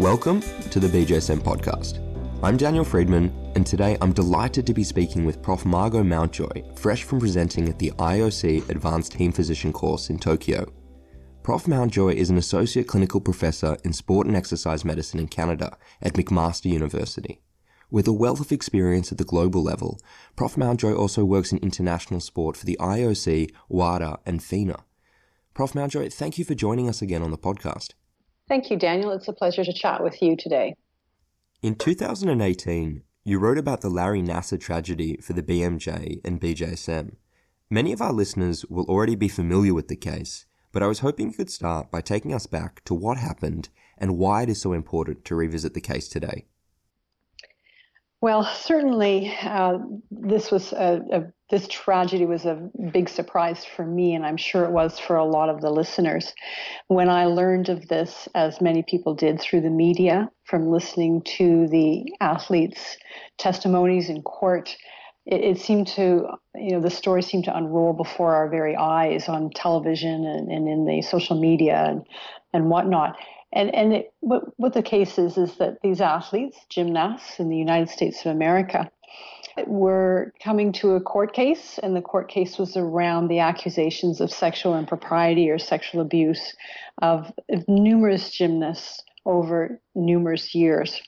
Welcome to the BJSM podcast. I'm Daniel Friedman, and today I'm delighted to be speaking with Prof. Margo Mountjoy, fresh from presenting at the IOC Advanced Team Physician course in Tokyo. Prof. Mountjoy is an associate clinical professor in sport and exercise medicine in Canada at McMaster University. With a wealth of experience at the global level, Prof. Mountjoy also works in international sport for the IOC, WADA, and FINA. Prof. Mountjoy, thank you for joining us again on the podcast. Thank you, Daniel. It's a pleasure to chat with you today. In 2018, you wrote about the Larry Nassar tragedy for the BMJ and BJSM. Many of our listeners will already be familiar with the case, but I was hoping you could start by taking us back to what happened and why it is so important to revisit the case today. Well, certainly, uh, this was a, a, this tragedy was a big surprise for me, and I'm sure it was for a lot of the listeners. When I learned of this, as many people did through the media, from listening to the athletes' testimonies in court, it, it seemed to, you know, the story seemed to unroll before our very eyes on television and, and in the social media and and whatnot. And and it, what what the case is is that these athletes, gymnasts in the United States of America, were coming to a court case, and the court case was around the accusations of sexual impropriety or sexual abuse of, of numerous gymnasts over numerous years.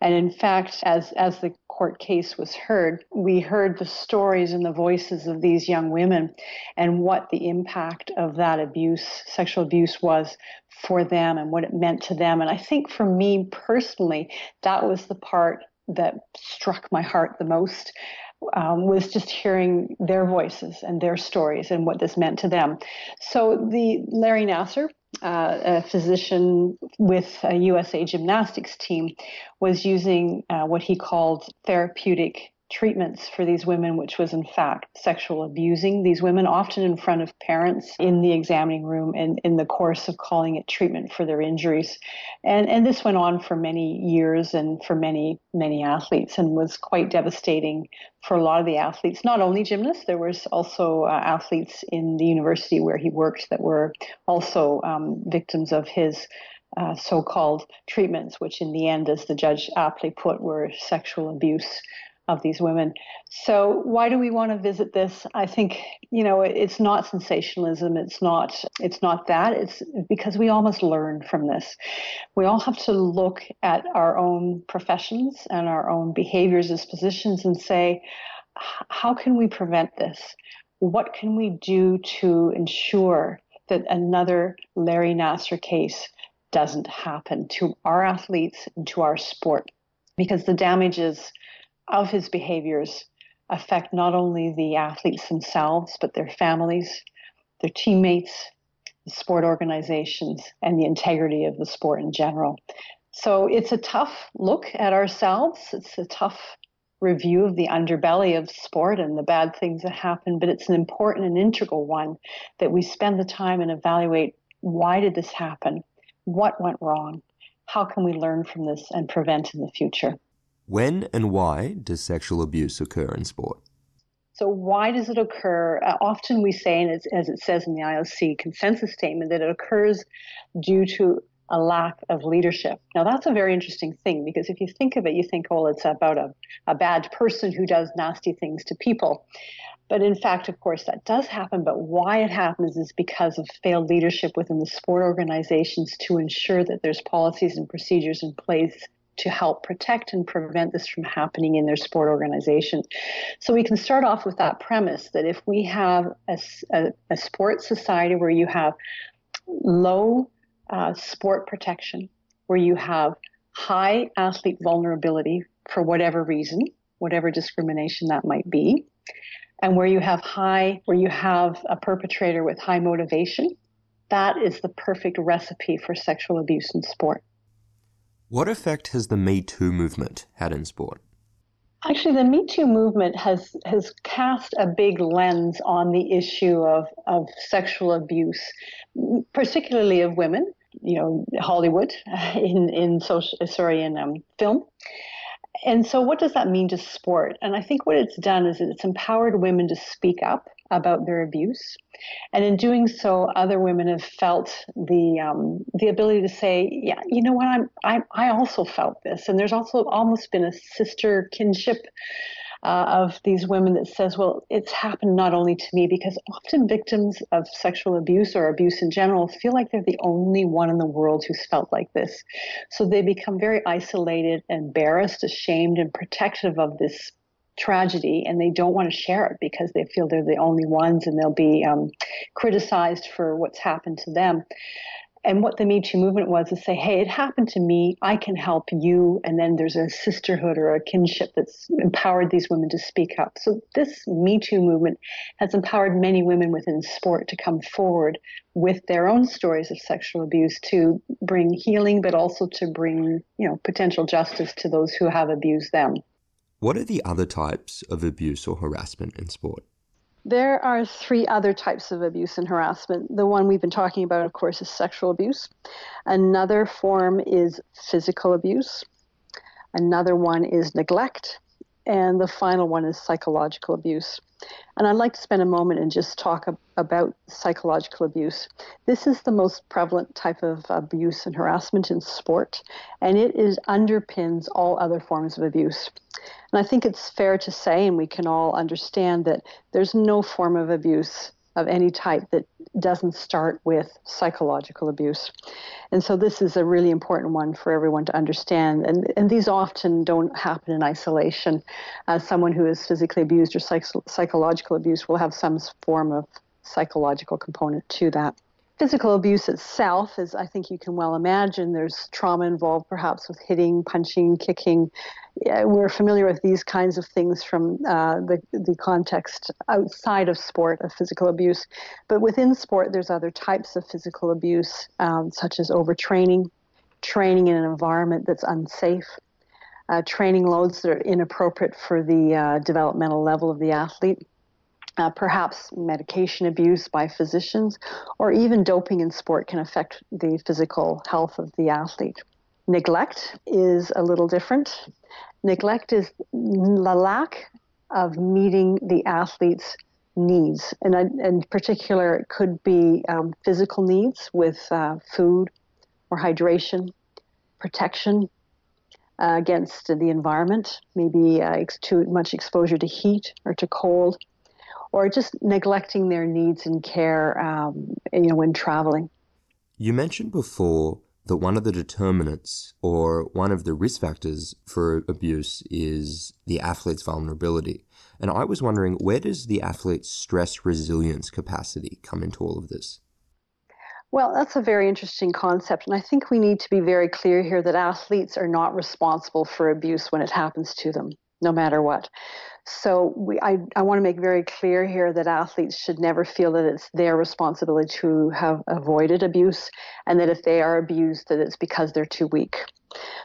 And in fact, as as the court case was heard, we heard the stories and the voices of these young women and what the impact of that abuse, sexual abuse was for them and what it meant to them. And I think for me personally, that was the part that struck my heart the most. Um, was just hearing their voices and their stories and what this meant to them. So the Larry Nassar, uh, a physician with a USA Gymnastics team, was using uh, what he called therapeutic treatments for these women, which was in fact sexual abusing these women, often in front of parents in the examining room and in the course of calling it treatment for their injuries. And, and this went on for many years and for many, many athletes and was quite devastating for a lot of the athletes, not only gymnasts, there was also uh, athletes in the university where he worked that were also um, victims of his uh, so-called treatments, which in the end, as the judge aptly put, were sexual abuse of these women. So why do we want to visit this? I think you know it's not sensationalism. It's not. It's not that. It's because we all must learn from this. We all have to look at our own professions and our own behaviors as physicians and say, how can we prevent this? What can we do to ensure that another Larry Nassar case doesn't happen to our athletes and to our sport? Because the damage is of his behaviors affect not only the athletes themselves, but their families, their teammates, the sport organizations, and the integrity of the sport in general. So it's a tough look at ourselves. It's a tough review of the underbelly of sport and the bad things that happen, but it's an important and integral one that we spend the time and evaluate why did this happen? What went wrong? How can we learn from this and prevent in the future? When and why does sexual abuse occur in sport? So, why does it occur? Uh, often we say, and as it says in the IOC consensus statement, that it occurs due to a lack of leadership. Now, that's a very interesting thing because if you think of it, you think, oh, it's about a, a bad person who does nasty things to people. But in fact, of course, that does happen. But why it happens is because of failed leadership within the sport organizations to ensure that there's policies and procedures in place to help protect and prevent this from happening in their sport organization. So we can start off with that premise that if we have a, a, a sports society where you have low uh, sport protection, where you have high athlete vulnerability for whatever reason, whatever discrimination that might be, and where you have high, where you have a perpetrator with high motivation, that is the perfect recipe for sexual abuse in sport. What effect has the Me Too movement had in sport? Actually, the Me Too movement has has cast a big lens on the issue of, of sexual abuse, particularly of women. You know, Hollywood in in social sorry in um, film, And so, what does that mean to sport? And I think what it's done is it's empowered women to speak up about their abuse, and in doing so, other women have felt the um, the ability to say, "Yeah, you know what? I'm I I also felt this." And there's also almost been a sister kinship uh, of these women that says, well, it's happened not only to me, because often victims of sexual abuse or abuse in general feel like they're the only one in the world who's felt like this. So they become very isolated, embarrassed, ashamed, and protective of this tragedy and they don't want to share it because they feel they're the only ones and they'll be um, criticized for what's happened to them. And what the Me Too movement was is say, hey, it happened to me. I can help you. And then there's a sisterhood or a kinship that's empowered these women to speak up. So this Me Too movement has empowered many women within sport to come forward with their own stories of sexual abuse to bring healing, but also to bring, you know, potential justice to those who have abused them. What are the other types of abuse or harassment in sport? There are three other types of abuse and harassment. The one we've been talking about, of course, is sexual abuse. Another form is physical abuse. Another one is neglect. And the final one is psychological abuse. And I'd like to spend a moment and just talk about psychological abuse. This is the most prevalent type of abuse and harassment in sport, and it is underpins all other forms of abuse. And I think it's fair to say, and we can all understand, that there's no form of abuse of any type that doesn't start with psychological abuse. And so this is a really important one for everyone to understand. And, and these often don't happen in isolation. Uh, someone who is physically abused or psych- psychological abuse will have some form of psychological component to that physical abuse itself, as I think you can well imagine, there's trauma involved, perhaps with hitting, punching, kicking. We're familiar with these kinds of things from uh, the the context outside of sport of physical abuse, but within sport, there's other types of physical abuse, um, such as overtraining, training in an environment that's unsafe. Uh, training loads that are inappropriate for the uh, developmental level of the athlete, uh, perhaps medication abuse by physicians, or even doping in sport can affect the physical health of the athlete. Neglect is a little different. Neglect is the lack of meeting the athlete's needs, and in particular, it could be um, physical needs with uh, food or hydration, protection, uh, against the environment, maybe uh, too much exposure to heat or to cold, or just neglecting their needs and care, um, you know, when traveling. You mentioned before that one of the determinants or one of the risk factors for abuse is the athlete's vulnerability. And I was wondering, where does the athlete's stress resilience capacity come into all of this? Well, that's a very interesting concept. And I think we need to be very clear here that athletes are not responsible for abuse when it happens to them, no matter what. So we, I, I want to make very clear here that athletes should never feel that it's their responsibility to have avoided abuse, and that if they are abused, that it's because they're too weak.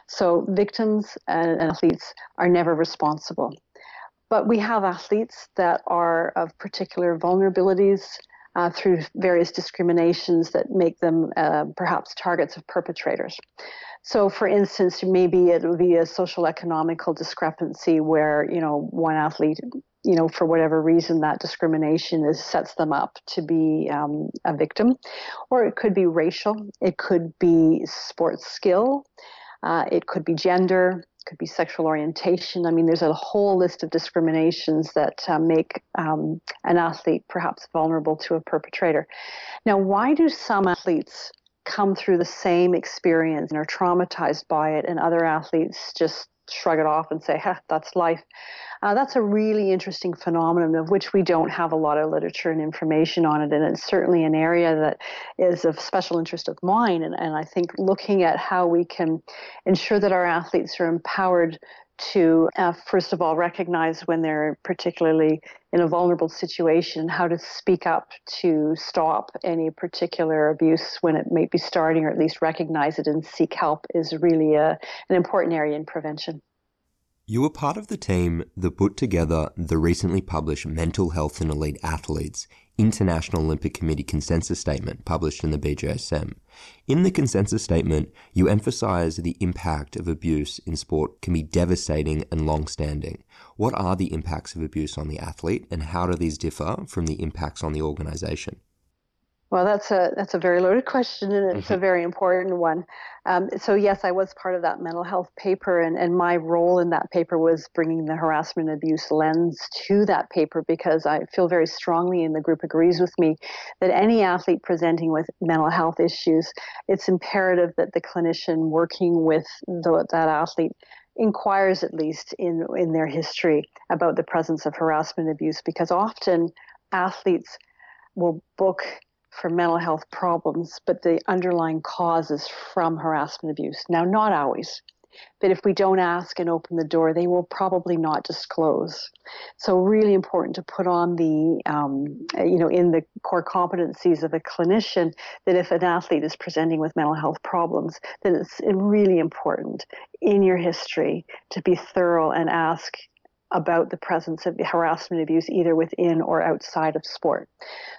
So victims and athletes are never responsible. But we have athletes that are of particular vulnerabilities uh, through various discriminations that make them uh, perhaps targets of perpetrators. So, for instance, maybe it would be a social economical discrepancy where, you know, one athlete, you know, for whatever reason, that discrimination is sets them up to be um, a victim. Or it could be racial, it could be sports skill, uh, it could be gender, it could be sexual orientation. I mean, there's a whole list of discriminations that uh, make um, an athlete perhaps vulnerable to a perpetrator. Now, why do some athletes come through the same experience and are traumatized by it, and other athletes just shrug it off and say, huh, that's life. Uh, that's a really interesting phenomenon of which we don't have a lot of literature and information on it. And it's certainly an area that is of special interest of mine. And, and I think looking at how we can ensure that our athletes are empowered to, uh, first of all, recognize when they're particularly in a vulnerable situation, how to speak up to stop any particular abuse when it may be starting, or at least recognize it and seek help, is really a, an important area in prevention. You were part of the team that put together the recently published Mental Health in Elite Athletes International Olympic Committee consensus statement published in the BJSM. In the consensus statement, you emphasize the impact of abuse in sport can be devastating and long standing. What are the impacts of abuse on the athlete, and how do these differ from the impacts on the organization? Well, that's a that's a very loaded question, and it's a mm-hmm. very important one. Um, so yes, I was part of that mental health paper, and, and my role in that paper was bringing the harassment and abuse lens to that paper because I feel very strongly, and the group agrees with me, that any athlete presenting with mental health issues, it's imperative that the clinician working with the, that athlete inquires at least in in their history about the presence of harassment and abuse because often athletes will book for mental health problems, but the underlying cause is from harassment abuse. Now, not always, but if we don't ask and open the door, they will probably not disclose. So, really important to put on the, um, you know, in the core competencies of a clinician that if an athlete is presenting with mental health problems, then it's really important in your history to be thorough and ask about the presence of harassment abuse either within or outside of sport.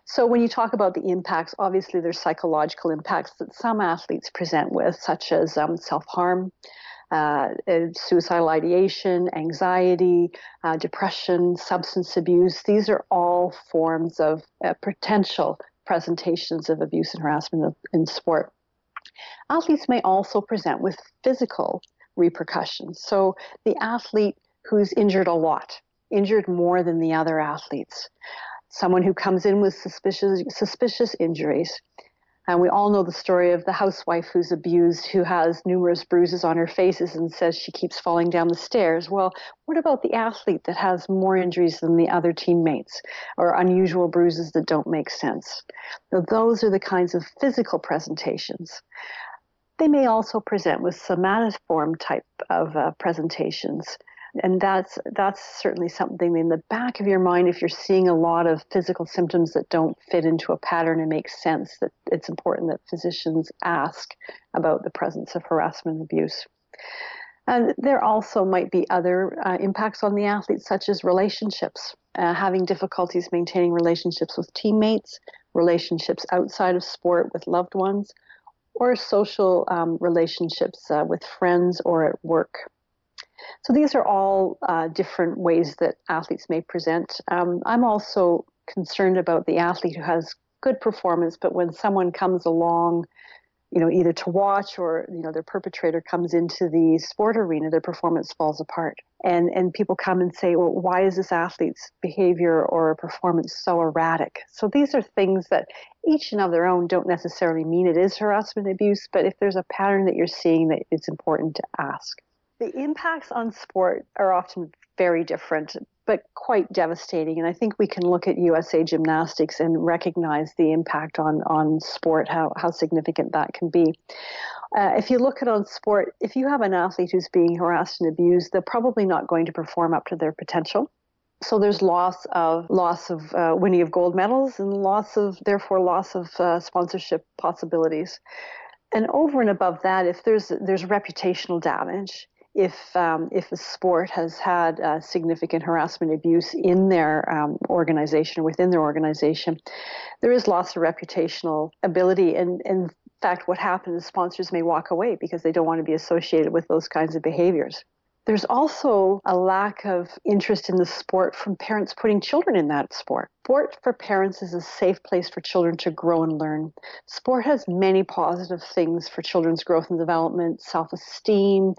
So when you talk about the impacts, obviously there's psychological impacts that some athletes present with, such as um, self-harm, uh, uh, suicidal ideation, anxiety, uh, depression, substance abuse. These are all forms of uh, potential presentations of abuse and harassment in sport. Athletes may also present with physical repercussions. So the athlete who's injured a lot, injured more than the other athletes. Someone who comes in with suspicious suspicious injuries. And we all know the story of the housewife who's abused, who has numerous bruises on her faces and says she keeps falling down the stairs. Well, what about the athlete that has more injuries than the other teammates or unusual bruises that don't make sense? Now, those are the kinds of physical presentations. They may also present with somatoform type of uh, presentations and that's that's certainly something in the back of your mind if you're seeing a lot of physical symptoms that don't fit into a pattern and make sense that it's important that physicians ask about the presence of harassment and abuse. And there also might be other uh, impacts on the athlete such as relationships uh, having difficulties maintaining relationships with teammates relationships outside of sport with loved ones or social um, relationships uh, with friends or at work so these are all uh, different ways that athletes may present. Um, I'm also concerned about the athlete who has good performance, but when someone comes along, you know, either to watch or you know their perpetrator comes into the sport arena, their performance falls apart. And and people come and say, well, why is this athlete's behavior or performance so erratic? So these are things that each and of their own don't necessarily mean it is harassment abuse, but if there's a pattern that you're seeing, that it's important to ask. The impacts on sport are often very different, but quite devastating. And I think we can look at USA Gymnastics and recognize the impact on, on sport, how, how significant that can be. Uh, if you look at on sport, if you have an athlete who's being harassed and abused, they're probably not going to perform up to their potential. So there's loss of loss of uh, winning of gold medals and loss of therefore loss of uh, sponsorship possibilities. And over and above that, if there's there's reputational damage, if um, if a sport has had uh, significant harassment abuse in their um, organization or within their organization, there is loss of reputational ability. And, in fact, what happens is sponsors may walk away because they don't want to be associated with those kinds of behaviors. There's also a lack of interest in the sport from parents putting children in that sport. Sport for parents is a safe place for children to grow and learn. Sport has many positive things for children's growth and development, self esteem,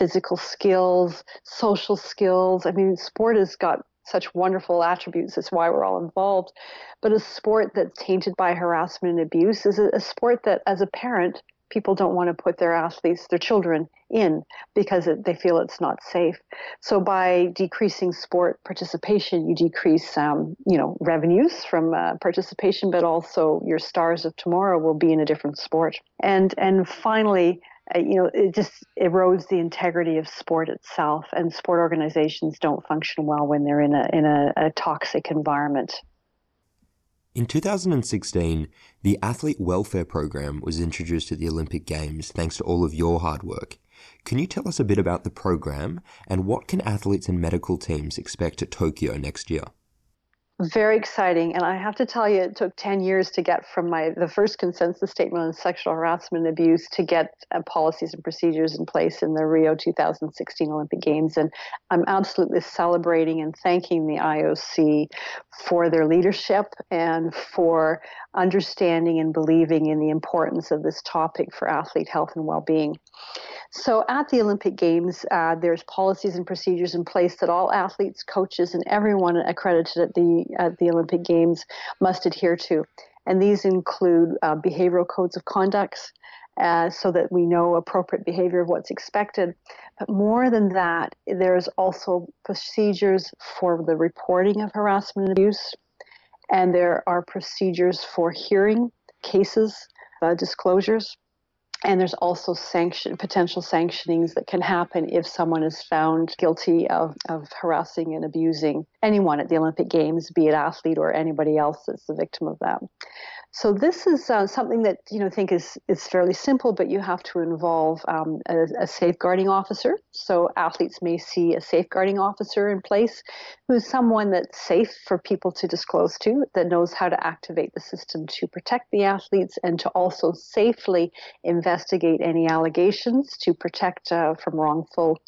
physical skills, social skills. I mean, sport has got such wonderful attributes. It's why we're all involved. But a sport that's tainted by harassment and abuse is a, a sport that, as a parent, people don't want to put their athletes, their children, in because it, they feel it's not safe. So by decreasing sport participation, you decrease, um, you know, revenues from uh, participation, but also your stars of tomorrow will be in a different sport. And and finally, Uh, you know, it just erodes the integrity of sport itself, and sport organizations don't function well when they're in a in a, a toxic environment. In 2016, the Athlete Welfare Program was introduced at the Olympic Games thanks to all of your hard work. Can you tell us a bit about the program and what can athletes and medical teams expect at Tokyo next year? Very exciting and i have to tell you it took 10 years to get from my the first consensus statement on sexual harassment and abuse to get uh, policies and procedures in place in the rio 2016 olympic games and i'm absolutely celebrating and thanking the ioc for their leadership and for understanding and believing in the importance of this topic for athlete health and well-being so at the Olympic Games, uh, there's policies and procedures in place that all athletes, coaches, and everyone accredited at the at the Olympic Games must adhere to, and these include uh, behavioral codes of conduct, uh, so that we know appropriate behavior of what's expected. But more than that, there's also procedures for the reporting of harassment and abuse, and there are procedures for hearing cases, uh, disclosures and there's also sanction, potential sanctionings that can happen if someone is found guilty of, of harassing and abusing anyone at the Olympic Games, be it athlete or anybody else that's the victim of that. So this is uh, something that you know think is is fairly simple, but you have to involve um, a, a, safeguarding officer. So athletes may see a safeguarding officer in place, who's someone that's safe for people to disclose to, that knows how to activate the system to protect the athletes and to also safely investigate any allegations to protect uh, from wrongful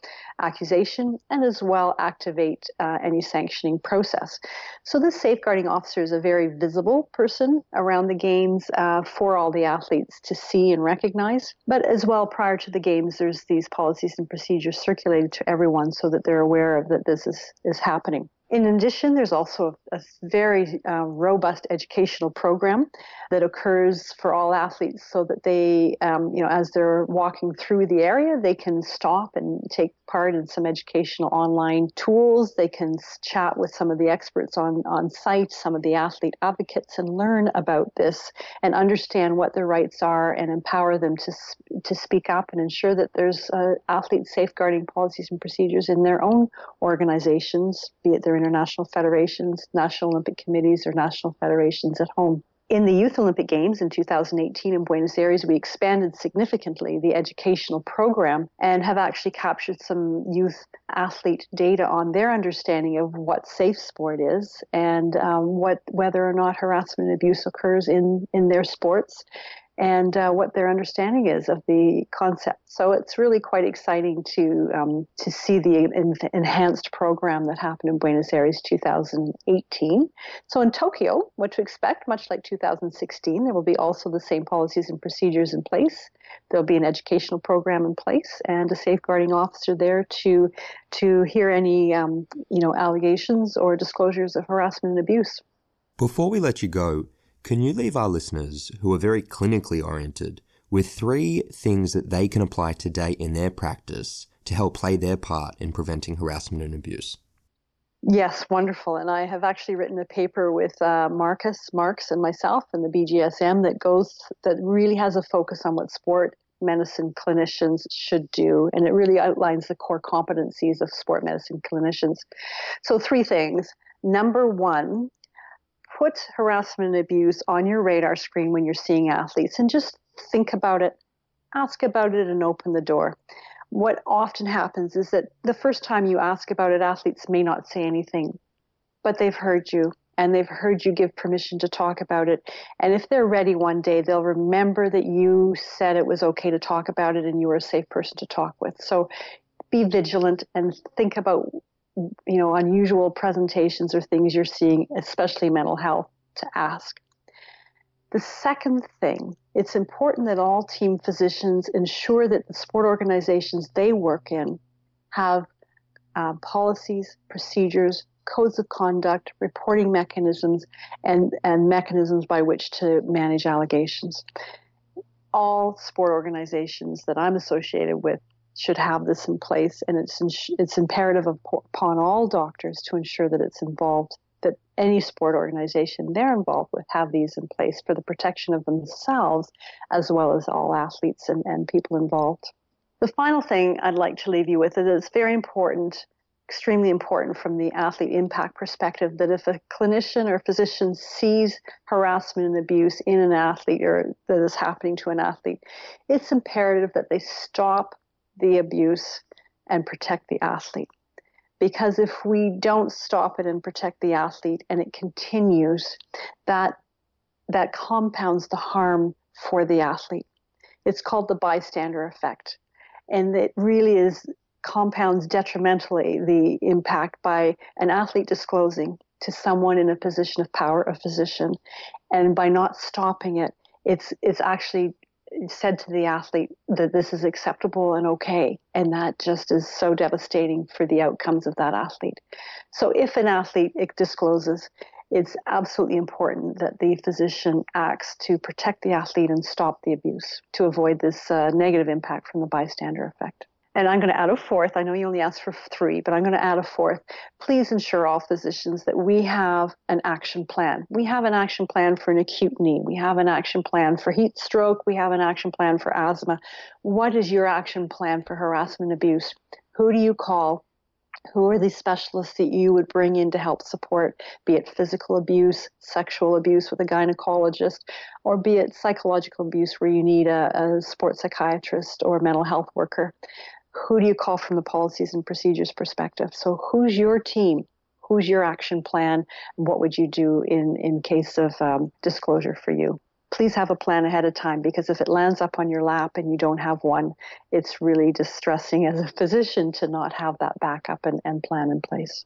accusation, and as well activate uh, any sanctioning process. So this safeguarding officer is a very visible person around the games uh, for all the athletes to see and recognize. But as well, prior to the games, there's these policies and procedures circulated to everyone so that they're aware of that this is, is happening. In addition, there's also a very uh, robust educational program that occurs for all athletes so that they, um, you know, as they're walking through the area, they can stop and take part in some educational online tools. They can chat with some of the experts on, on site, some of the athlete advocates, and learn about this and understand what their rights are and empower them to, to speak up and ensure that there's uh, athlete safeguarding policies and procedures in their own organizations, be it their international federations, national Olympic committees, or national federations at home. In the Youth Olympic Games in 2018 in Buenos Aires, we expanded significantly the educational program and have actually captured some youth athlete data on their understanding of what safe sport is and um, what whether or not harassment and abuse occurs in, in their sports and uh, what their understanding is of the concept. So it's really quite exciting to um, to see the en- enhanced program that happened in Buenos Aires 2018. So in Tokyo, what to expect, much like 2016, there will be also the same policies and procedures in place. There'll be an educational program in place and a safeguarding officer there to to hear any um, you know allegations or disclosures of harassment and abuse. Before we let you go, can you leave our listeners, who are very clinically oriented, with three things that they can apply today in their practice to help play their part in preventing harassment and abuse? Yes, wonderful. And I have actually written a paper with uh, Marcus Marks and myself and the BJSM that goes that really has a focus on what sport medicine clinicians should do, and it really outlines the core competencies of sport medicine clinicians. So, three things. Number one put harassment and abuse on your radar screen when you're seeing athletes and just think about it, ask about it, and open the door. What often happens is that the first time you ask about it, athletes may not say anything, but they've heard you and they've heard you give permission to talk about it. And if they're ready one day, they'll remember that you said it was okay to talk about it and you were a safe person to talk with. So be vigilant and think about you know, unusual presentations or things you're seeing, especially mental health, to ask. The second thing, it's important that all team physicians ensure that the sport organizations they work in have uh, policies, procedures, codes of conduct, reporting mechanisms, and, and mechanisms by which to manage allegations. All sport organizations that I'm associated with should have this in place, and it's it's imperative upon all doctors to ensure that it's involved, that any sport organization they're involved with have these in place for the protection of themselves as well as all athletes and, and people involved. The final thing I'd like to leave you with is it's very important, extremely important from the athlete impact perspective that if a clinician or physician sees harassment and abuse in an athlete or that is happening to an athlete, it's imperative that they stop the abuse and protect the athlete. Because if we don't stop it and protect the athlete and it continues, that that compounds the harm for the athlete. It's called the bystander effect. And it really is compounds detrimentally the impact by an athlete disclosing to someone in a position of power, a physician, and by not stopping it, it's it's actually said to the athlete that this is acceptable and okay, and that just is so devastating for the outcomes of that athlete. So if an athlete discloses, it's absolutely important that the physician acts to protect the athlete and stop the abuse to avoid this uh, negative impact from the bystander effect. And I'm going to add a fourth. I know you only asked for three, but I'm going to add a fourth. Please ensure all physicians that we have an action plan. We have an action plan for an acute knee. We have an action plan for heat stroke. We have an action plan for asthma. What is your action plan for harassment abuse? Who do you call? who are the specialists that you would bring in to help support, be it physical abuse, sexual abuse with a gynecologist, or be it psychological abuse where you need a, a sports psychiatrist or mental health worker? Who do you call from the policies and procedures perspective? So, who's your team? Who's your action plan? What would you do in, in case of um, disclosure for you? please have a plan ahead of time because if it lands up on your lap and you don't have one, it's really distressing as a physician to not have that backup and, and plan in place.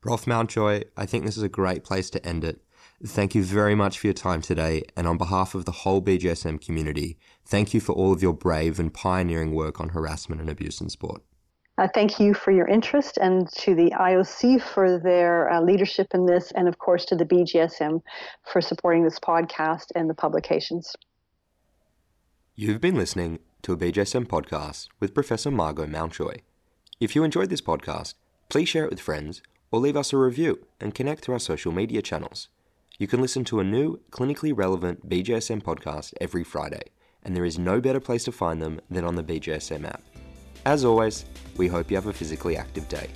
Prof. Mountjoy, I think this is a great place to end it. Thank you very much for your time today, and on behalf of the whole BJSM community, thank you for all of your brave and pioneering work on harassment and abuse in sport. Uh, thank you for your interest and to the IOC for their uh, leadership in this, and of course to the BJSM for supporting this podcast and the publications. You've been listening to a BJSM podcast with Professor Margo Mountjoy. If you enjoyed this podcast, please share it with friends or leave us a review and connect to our social media channels. You can listen to a new, clinically relevant BJSM podcast every Friday, and there is no better place to find them than on the BJSM app. As always, we hope you have a physically active day.